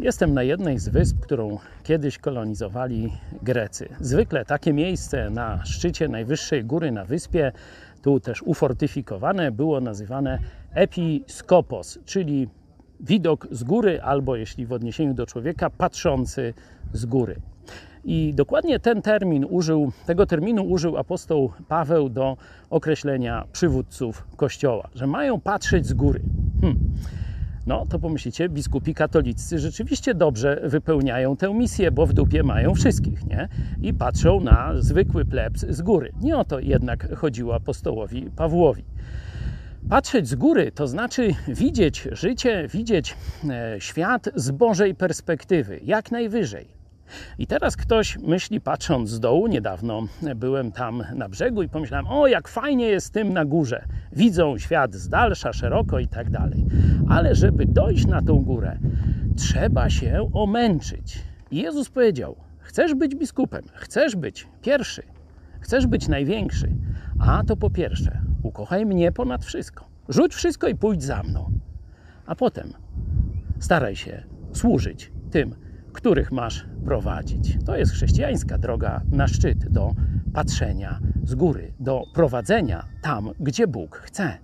Jestem na jednej z wysp, którą kiedyś kolonizowali Grecy. Zwykle takie miejsce na szczycie najwyższej góry na wyspie, tu też ufortyfikowane, było nazywane episkopos, czyli widok z góry, albo jeśli w odniesieniu do człowieka, patrzący z góry. I dokładnie ten termin użył, tego terminu użył apostoł Paweł do określenia przywódców Kościoła, że mają patrzeć z góry. Hmm. No to pomyślicie, biskupi katolicy rzeczywiście dobrze wypełniają tę misję, bo w dupie mają wszystkich, nie? I patrzą na zwykły plebs z góry. Nie o to jednak chodziło apostołowi Pawłowi. Patrzeć z góry to znaczy widzieć życie, widzieć e, świat z Bożej perspektywy, jak najwyżej. I teraz ktoś myśli, patrząc z dołu, niedawno byłem tam na brzegu i pomyślałem, o jak fajnie jest tym na górze. Widzą świat z dalsza, szeroko i tak dalej. Ale żeby dojść na tą górę, trzeba się omęczyć. I Jezus powiedział, chcesz być biskupem, chcesz być pierwszy, chcesz być największy, a to po pierwsze, ukochaj mnie ponad wszystko. Rzuć wszystko i pójdź za mną. A potem staraj się służyć tym, których masz prowadzić. To jest chrześcijańska droga na szczyt do patrzenia z góry, do prowadzenia tam, gdzie Bóg chce.